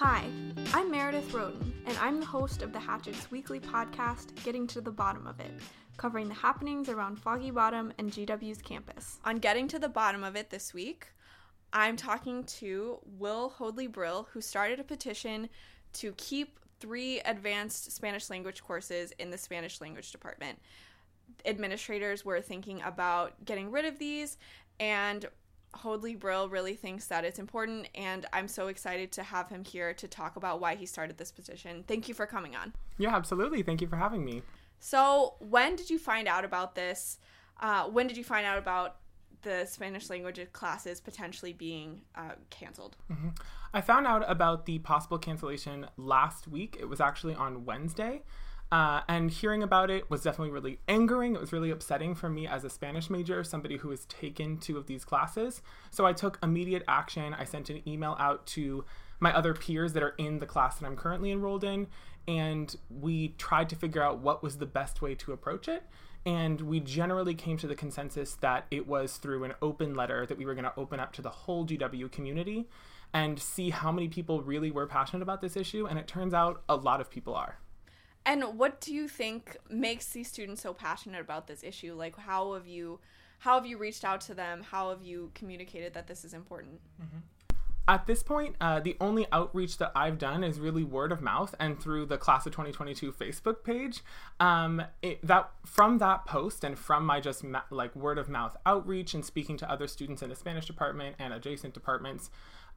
Hi, I'm Meredith Roaten, and I'm the host of the Hatchets weekly podcast, Getting to the Bottom of It, covering the happenings around Foggy Bottom and GW's campus. On Getting to the Bottom of It this week, I'm talking to Will Hoadley Brill, who started a petition to keep three advanced Spanish language courses in the Spanish language department. Administrators were thinking about getting rid of these, and Hoadley Brill really thinks that it's important, and I'm so excited to have him here to talk about why he started this petition. Thank you for coming on. Yeah, absolutely. Thank you for having me. So, when did you find out about this? Uh, when did you find out about the Spanish language classes potentially being uh, canceled? Mm-hmm. I found out about the possible cancellation last week. It was actually on Wednesday. Uh, and hearing about it was definitely really angering. It was really upsetting for me as a Spanish major, somebody who has taken two of these classes. So I took immediate action. I sent an email out to my other peers that are in the class that I'm currently enrolled in, and we tried to figure out what was the best way to approach it. And we generally came to the consensus that it was through an open letter that we were going to open up to the whole GW community and see how many people really were passionate about this issue. And it turns out a lot of people are. And what do you think makes these students so passionate about this issue? Like, how have you, how have you reached out to them? How have you communicated that this is important? Mm-hmm. At this point, uh, the only outreach that I've done is really word of mouth and through the Class of 2022 Facebook page. Um, it, that from that post and from my just ma- like word of mouth outreach and speaking to other students in the Spanish department and adjacent departments,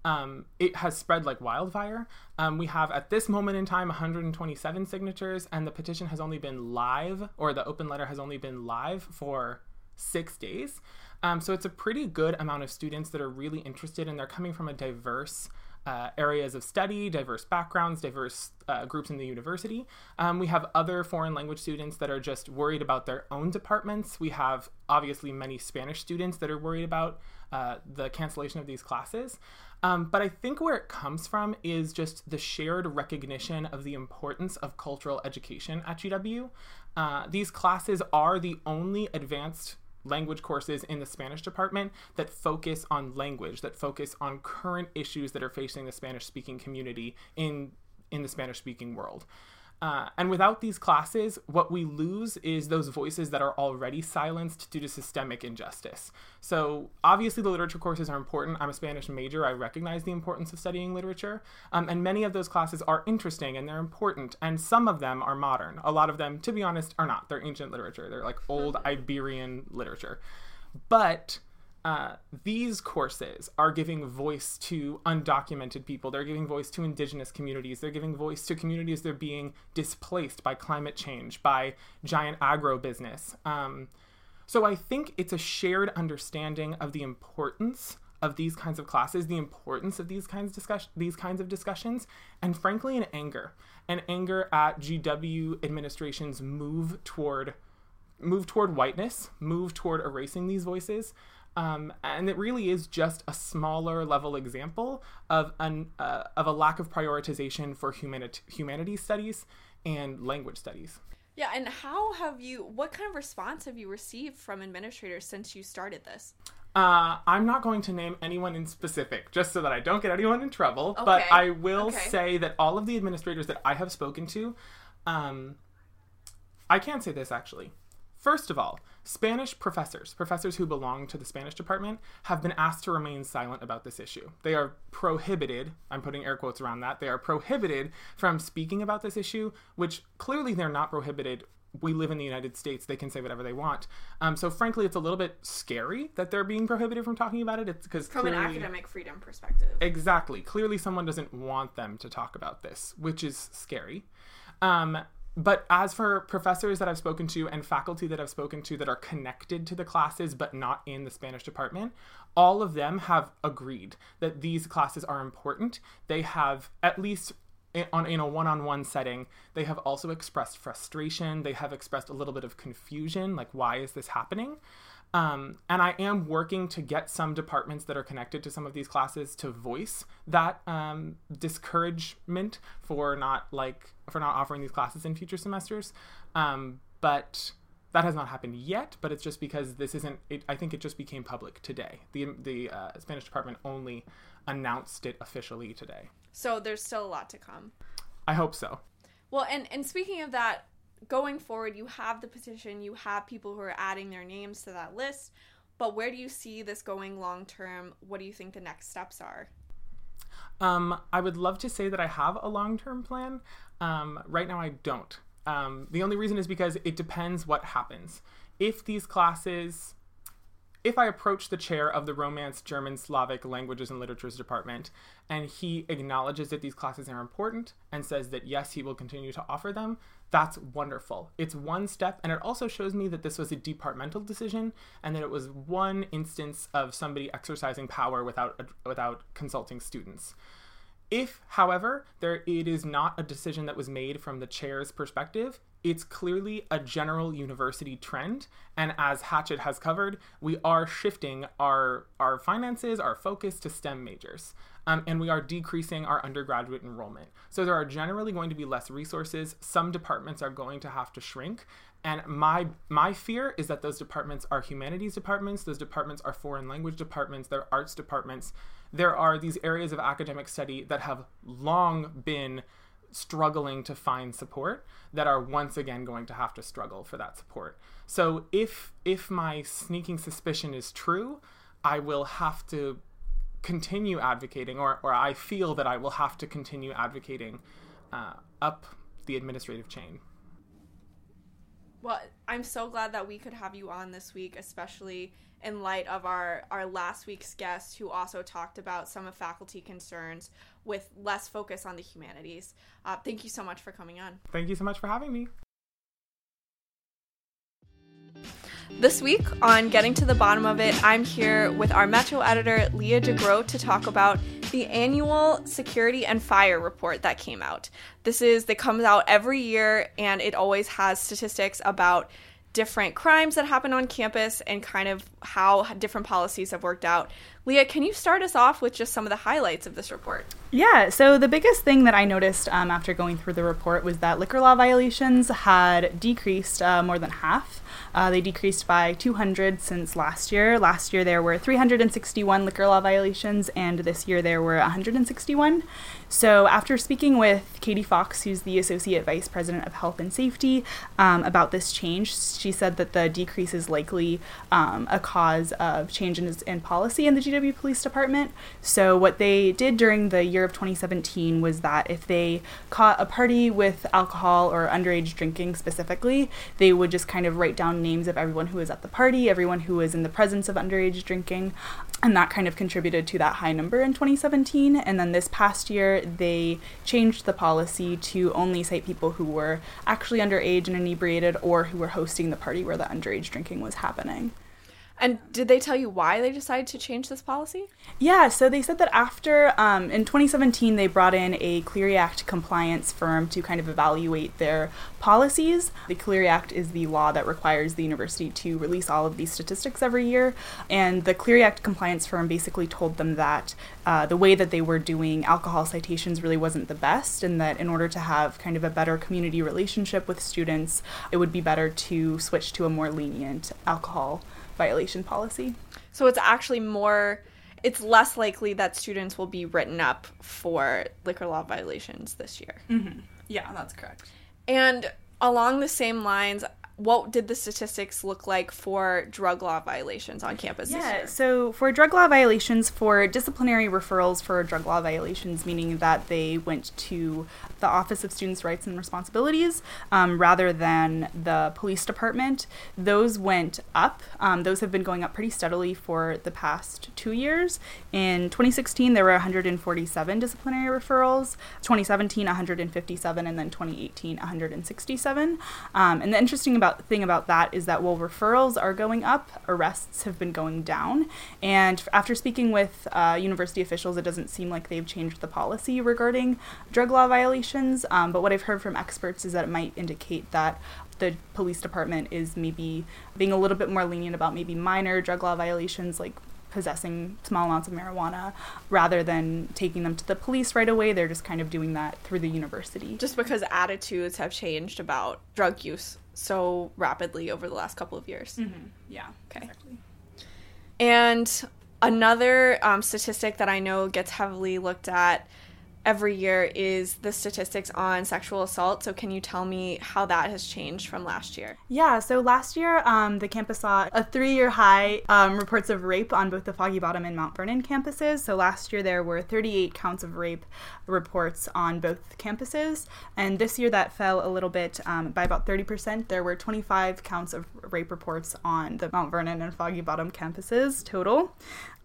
um, it has spread like wildfire. Um, we have at this moment in time 127 signatures, and the petition has only been live, or the open letter has only been live for six days. Um, so it's a pretty good amount of students that are really interested, and they're coming from a diverse uh, areas of study, diverse backgrounds, diverse uh, groups in the university. Um, we have other foreign language students that are just worried about their own departments. We have obviously many Spanish students that are worried about uh, the cancellation of these classes. Um, but I think where it comes from is just the shared recognition of the importance of cultural education at GW. Uh, these classes are the only advanced language courses in the Spanish department that focus on language, that focus on current issues that are facing the Spanish speaking community in in the Spanish speaking world. Uh, and without these classes, what we lose is those voices that are already silenced due to systemic injustice. So, obviously, the literature courses are important. I'm a Spanish major. I recognize the importance of studying literature. Um, and many of those classes are interesting and they're important. And some of them are modern. A lot of them, to be honest, are not. They're ancient literature, they're like old Iberian literature. But uh, these courses are giving voice to undocumented people. They're giving voice to indigenous communities. They're giving voice to communities that are being displaced by climate change, by giant agro business. Um, so I think it's a shared understanding of the importance of these kinds of classes, the importance of these kinds of discuss- these kinds of discussions, and frankly, an anger, an anger at GW administration's move toward move toward whiteness, move toward erasing these voices. Um, and it really is just a smaller level example of an uh, of a lack of prioritization for humanit- humanities studies and language studies. Yeah, and how have you? What kind of response have you received from administrators since you started this? Uh, I'm not going to name anyone in specific, just so that I don't get anyone in trouble. Okay. But I will okay. say that all of the administrators that I have spoken to, um, I can't say this actually. First of all, Spanish professors, professors who belong to the Spanish department, have been asked to remain silent about this issue. They are prohibited, I'm putting air quotes around that, they are prohibited from speaking about this issue, which clearly they're not prohibited. We live in the United States, they can say whatever they want. Um, so, frankly, it's a little bit scary that they're being prohibited from talking about it. It's because from clearly, an academic freedom perspective. Exactly. Clearly, someone doesn't want them to talk about this, which is scary. Um, but as for professors that I've spoken to and faculty that I've spoken to that are connected to the classes but not in the Spanish department, all of them have agreed that these classes are important. They have at least in, on in a one-on-one setting, they have also expressed frustration. They have expressed a little bit of confusion, like why is this happening? Um, and I am working to get some departments that are connected to some of these classes to voice that um, discouragement for not like for not offering these classes in future semesters. Um, but that has not happened yet. But it's just because this isn't. It, I think it just became public today. The the uh, Spanish department only announced it officially today. So there's still a lot to come. I hope so. Well, and and speaking of that, going forward, you have the petition, you have people who are adding their names to that list. But where do you see this going long term? What do you think the next steps are? Um, I would love to say that I have a long term plan. Um, right now, I don't. Um, the only reason is because it depends what happens. If these classes, if I approach the chair of the Romance German Slavic Languages and Literatures Department and he acknowledges that these classes are important and says that yes, he will continue to offer them, that's wonderful. It's one step, and it also shows me that this was a departmental decision and that it was one instance of somebody exercising power without without consulting students. If, however, there it is not a decision that was made from the chair's perspective, it's clearly a general university trend. And as Hatchet has covered, we are shifting our our finances, our focus to STEM majors. Um, and we are decreasing our undergraduate enrollment. So there are generally going to be less resources. Some departments are going to have to shrink. And my my fear is that those departments are humanities departments, those departments are foreign language departments, they're arts departments there are these areas of academic study that have long been struggling to find support that are once again going to have to struggle for that support. So if if my sneaking suspicion is true, I will have to continue advocating, or or I feel that I will have to continue advocating uh, up the administrative chain. Well, I'm so glad that we could have you on this week, especially in light of our, our last week's guest who also talked about some of faculty concerns with less focus on the humanities. Uh, thank you so much for coming on. Thank you so much for having me. This week on Getting to the Bottom of It, I'm here with our Metro editor, Leah DeGroot, to talk about the annual security and fire report that came out. This is that comes out every year and it always has statistics about different crimes that happen on campus and kind of how different policies have worked out. Leah, can you start us off with just some of the highlights of this report? Yeah, so the biggest thing that I noticed um, after going through the report was that liquor law violations had decreased uh, more than half. Uh, they decreased by 200 since last year. Last year there were 361 liquor law violations, and this year there were 161. So, after speaking with Katie Fox, who's the Associate Vice President of Health and Safety, um, about this change, she said that the decrease is likely um, a cause of changes in policy in the GW Police Department. So, what they did during the year of 2017 was that if they caught a party with alcohol or underage drinking specifically, they would just kind of write down names of everyone who was at the party, everyone who was in the presence of underage drinking, and that kind of contributed to that high number in 2017. And then this past year, they changed the policy to only cite people who were actually underage and inebriated or who were hosting the party where the underage drinking was happening. And did they tell you why they decided to change this policy? Yeah, so they said that after, um, in 2017, they brought in a Clery Act compliance firm to kind of evaluate their policies. The Clery Act is the law that requires the university to release all of these statistics every year. And the Clery Act compliance firm basically told them that uh, the way that they were doing alcohol citations really wasn't the best, and that in order to have kind of a better community relationship with students, it would be better to switch to a more lenient alcohol violation policy. So it's actually more it's less likely that students will be written up for liquor law violations this year. Mm-hmm. Yeah, that's correct. And along the same lines, what did the statistics look like for drug law violations on campus yeah, so for drug law violations, for disciplinary referrals for drug law violations, meaning that they went to the Office of Students' Rights and Responsibilities um, rather than the police department, those went up. Um, those have been going up pretty steadily for the past two years. In 2016, there were 147 disciplinary referrals, 2017, 157, and then 2018, 167. Um, and the interesting about about thing about that is that while referrals are going up, arrests have been going down. And after speaking with uh, university officials, it doesn't seem like they've changed the policy regarding drug law violations. Um, but what I've heard from experts is that it might indicate that the police department is maybe being a little bit more lenient about maybe minor drug law violations like possessing small amounts of marijuana rather than taking them to the police right away. They're just kind of doing that through the university. Just because attitudes have changed about drug use so rapidly over the last couple of years. Mm-hmm. Yeah. Okay. Exactly. And another um, statistic that I know gets heavily looked at every year is the statistics on sexual assault. So, can you tell me how that has changed from last year? Yeah, so last year, um, the campus saw a three year high um, reports of rape on both the Foggy Bottom and Mount Vernon campuses. So last year, there were 38 counts of rape reports on both campuses. And this year, that fell a little bit um, by about 30%. There were 25 counts of rape reports on the Mount Vernon and Foggy Bottom campuses total.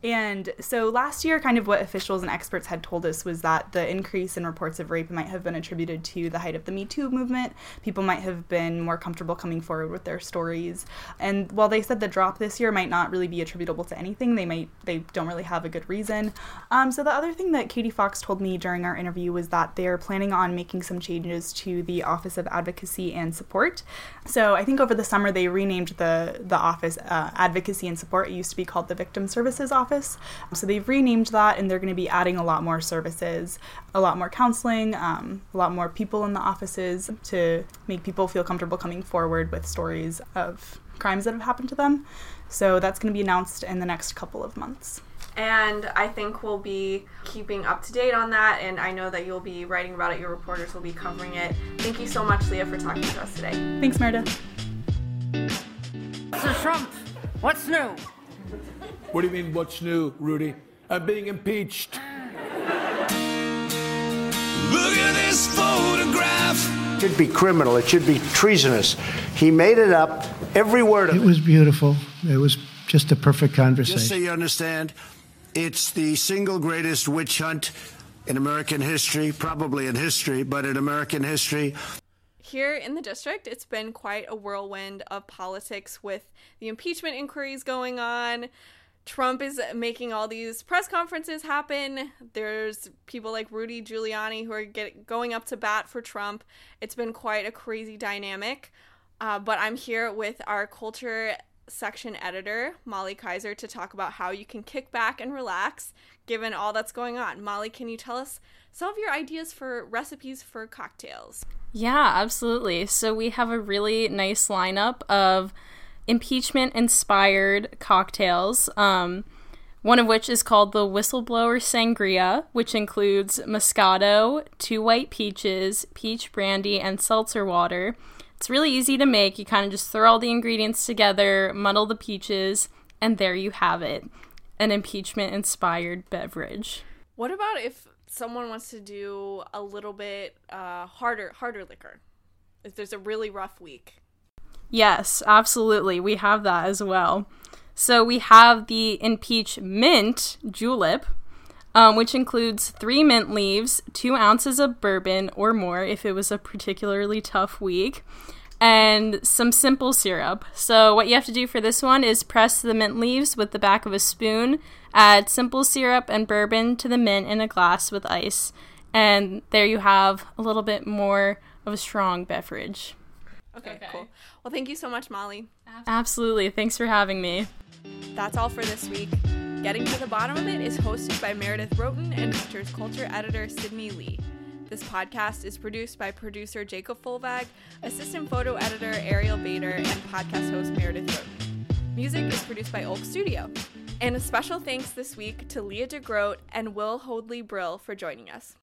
And so last year, kind of what officials and experts had told us was that the increase in reports of rape might have been attributed to the height of the Me Too movement. People might have been more comfortable coming forward with their stories. And while they said the drop this year might not really be attributable to anything, they might they don't really have a good reason. Um, so the other thing that Katie Fox told me during our interview was that they're planning on making some changes to the Office of Advocacy and Support. So I think over the summer they renamed the the office uh, Advocacy and Support. It used to be called the Victim Services Office office. So they've renamed that and they're going to be adding a lot more services, a lot more counseling, um, a lot more people in the offices to make people feel comfortable coming forward with stories of crimes that have happened to them. So that's going to be announced in the next couple of months. And I think we'll be keeping up to date on that. And I know that you'll be writing about it. Your reporters will be covering it. Thank you so much, Leah, for talking to us today. Thanks, Meredith. Mr. Trump, what's new? What do you mean, what's new, Rudy? I'm being impeached. Look at this photograph. It should be criminal. It should be treasonous. He made it up, every word of it. It was beautiful. It was just a perfect conversation. Just so you understand, it's the single greatest witch hunt in American history, probably in history, but in American history. Here in the district, it's been quite a whirlwind of politics with the impeachment inquiries going on, Trump is making all these press conferences happen. There's people like Rudy Giuliani who are get, going up to bat for Trump. It's been quite a crazy dynamic. Uh, but I'm here with our culture section editor, Molly Kaiser, to talk about how you can kick back and relax given all that's going on. Molly, can you tell us some of your ideas for recipes for cocktails? Yeah, absolutely. So we have a really nice lineup of impeachment inspired cocktails. Um, one of which is called the Whistleblower Sangria, which includes Moscato, two white peaches, peach brandy, and seltzer water. It's really easy to make. You kind of just throw all the ingredients together, muddle the peaches, and there you have it an impeachment inspired beverage. What about if someone wants to do a little bit uh, harder harder liquor? If there's a really rough week. Yes, absolutely. We have that as well. So we have the impeach mint julep, um, which includes three mint leaves, two ounces of bourbon or more if it was a particularly tough week, and some simple syrup. So what you have to do for this one is press the mint leaves with the back of a spoon, add simple syrup and bourbon to the mint in a glass with ice, and there you have a little bit more of a strong beverage. Okay, okay, cool. Well, thank you so much, Molly. Absolutely. Thanks for having me. That's all for this week. Getting to the Bottom of It is hosted by Meredith Roaten and features culture editor Sydney Lee. This podcast is produced by producer Jacob Fulvag, assistant photo editor Ariel Bader, and podcast host Meredith Roaten. Music is produced by Oak Studio. And a special thanks this week to Leah DeGroot and Will Hoadley Brill for joining us.